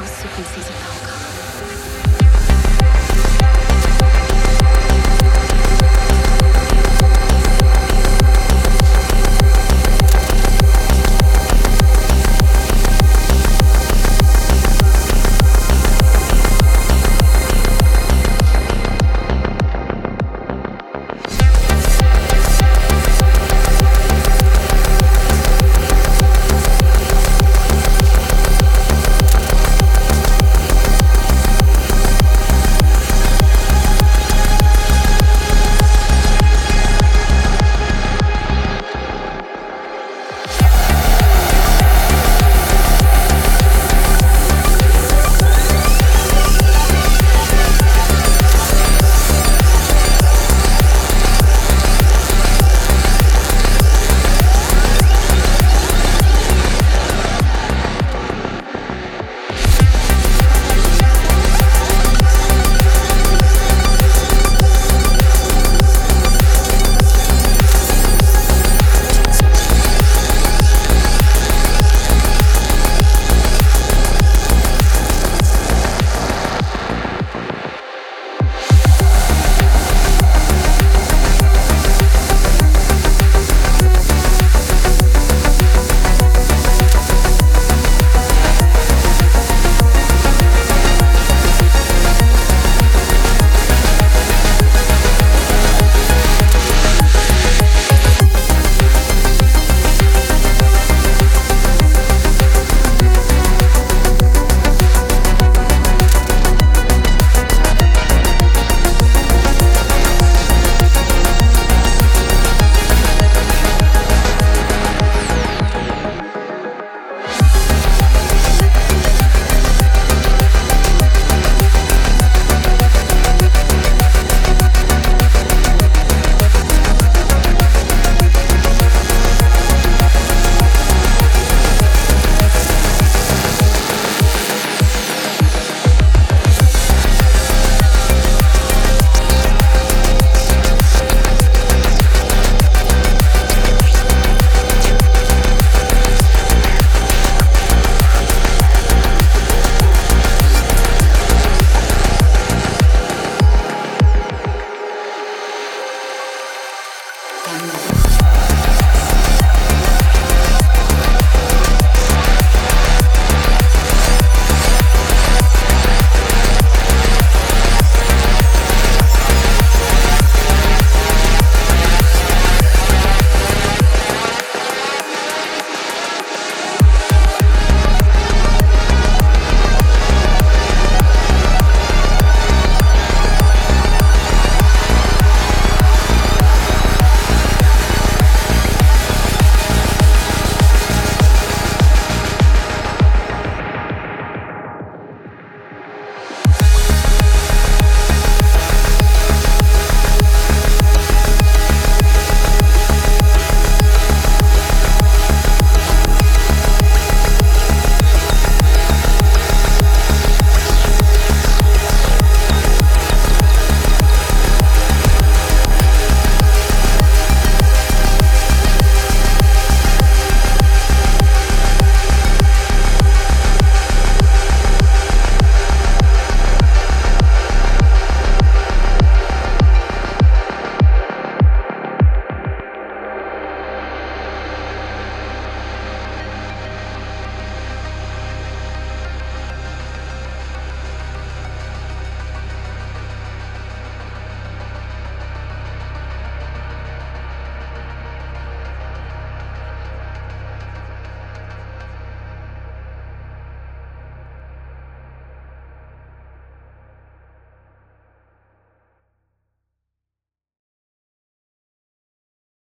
bien qu'on devrait accepter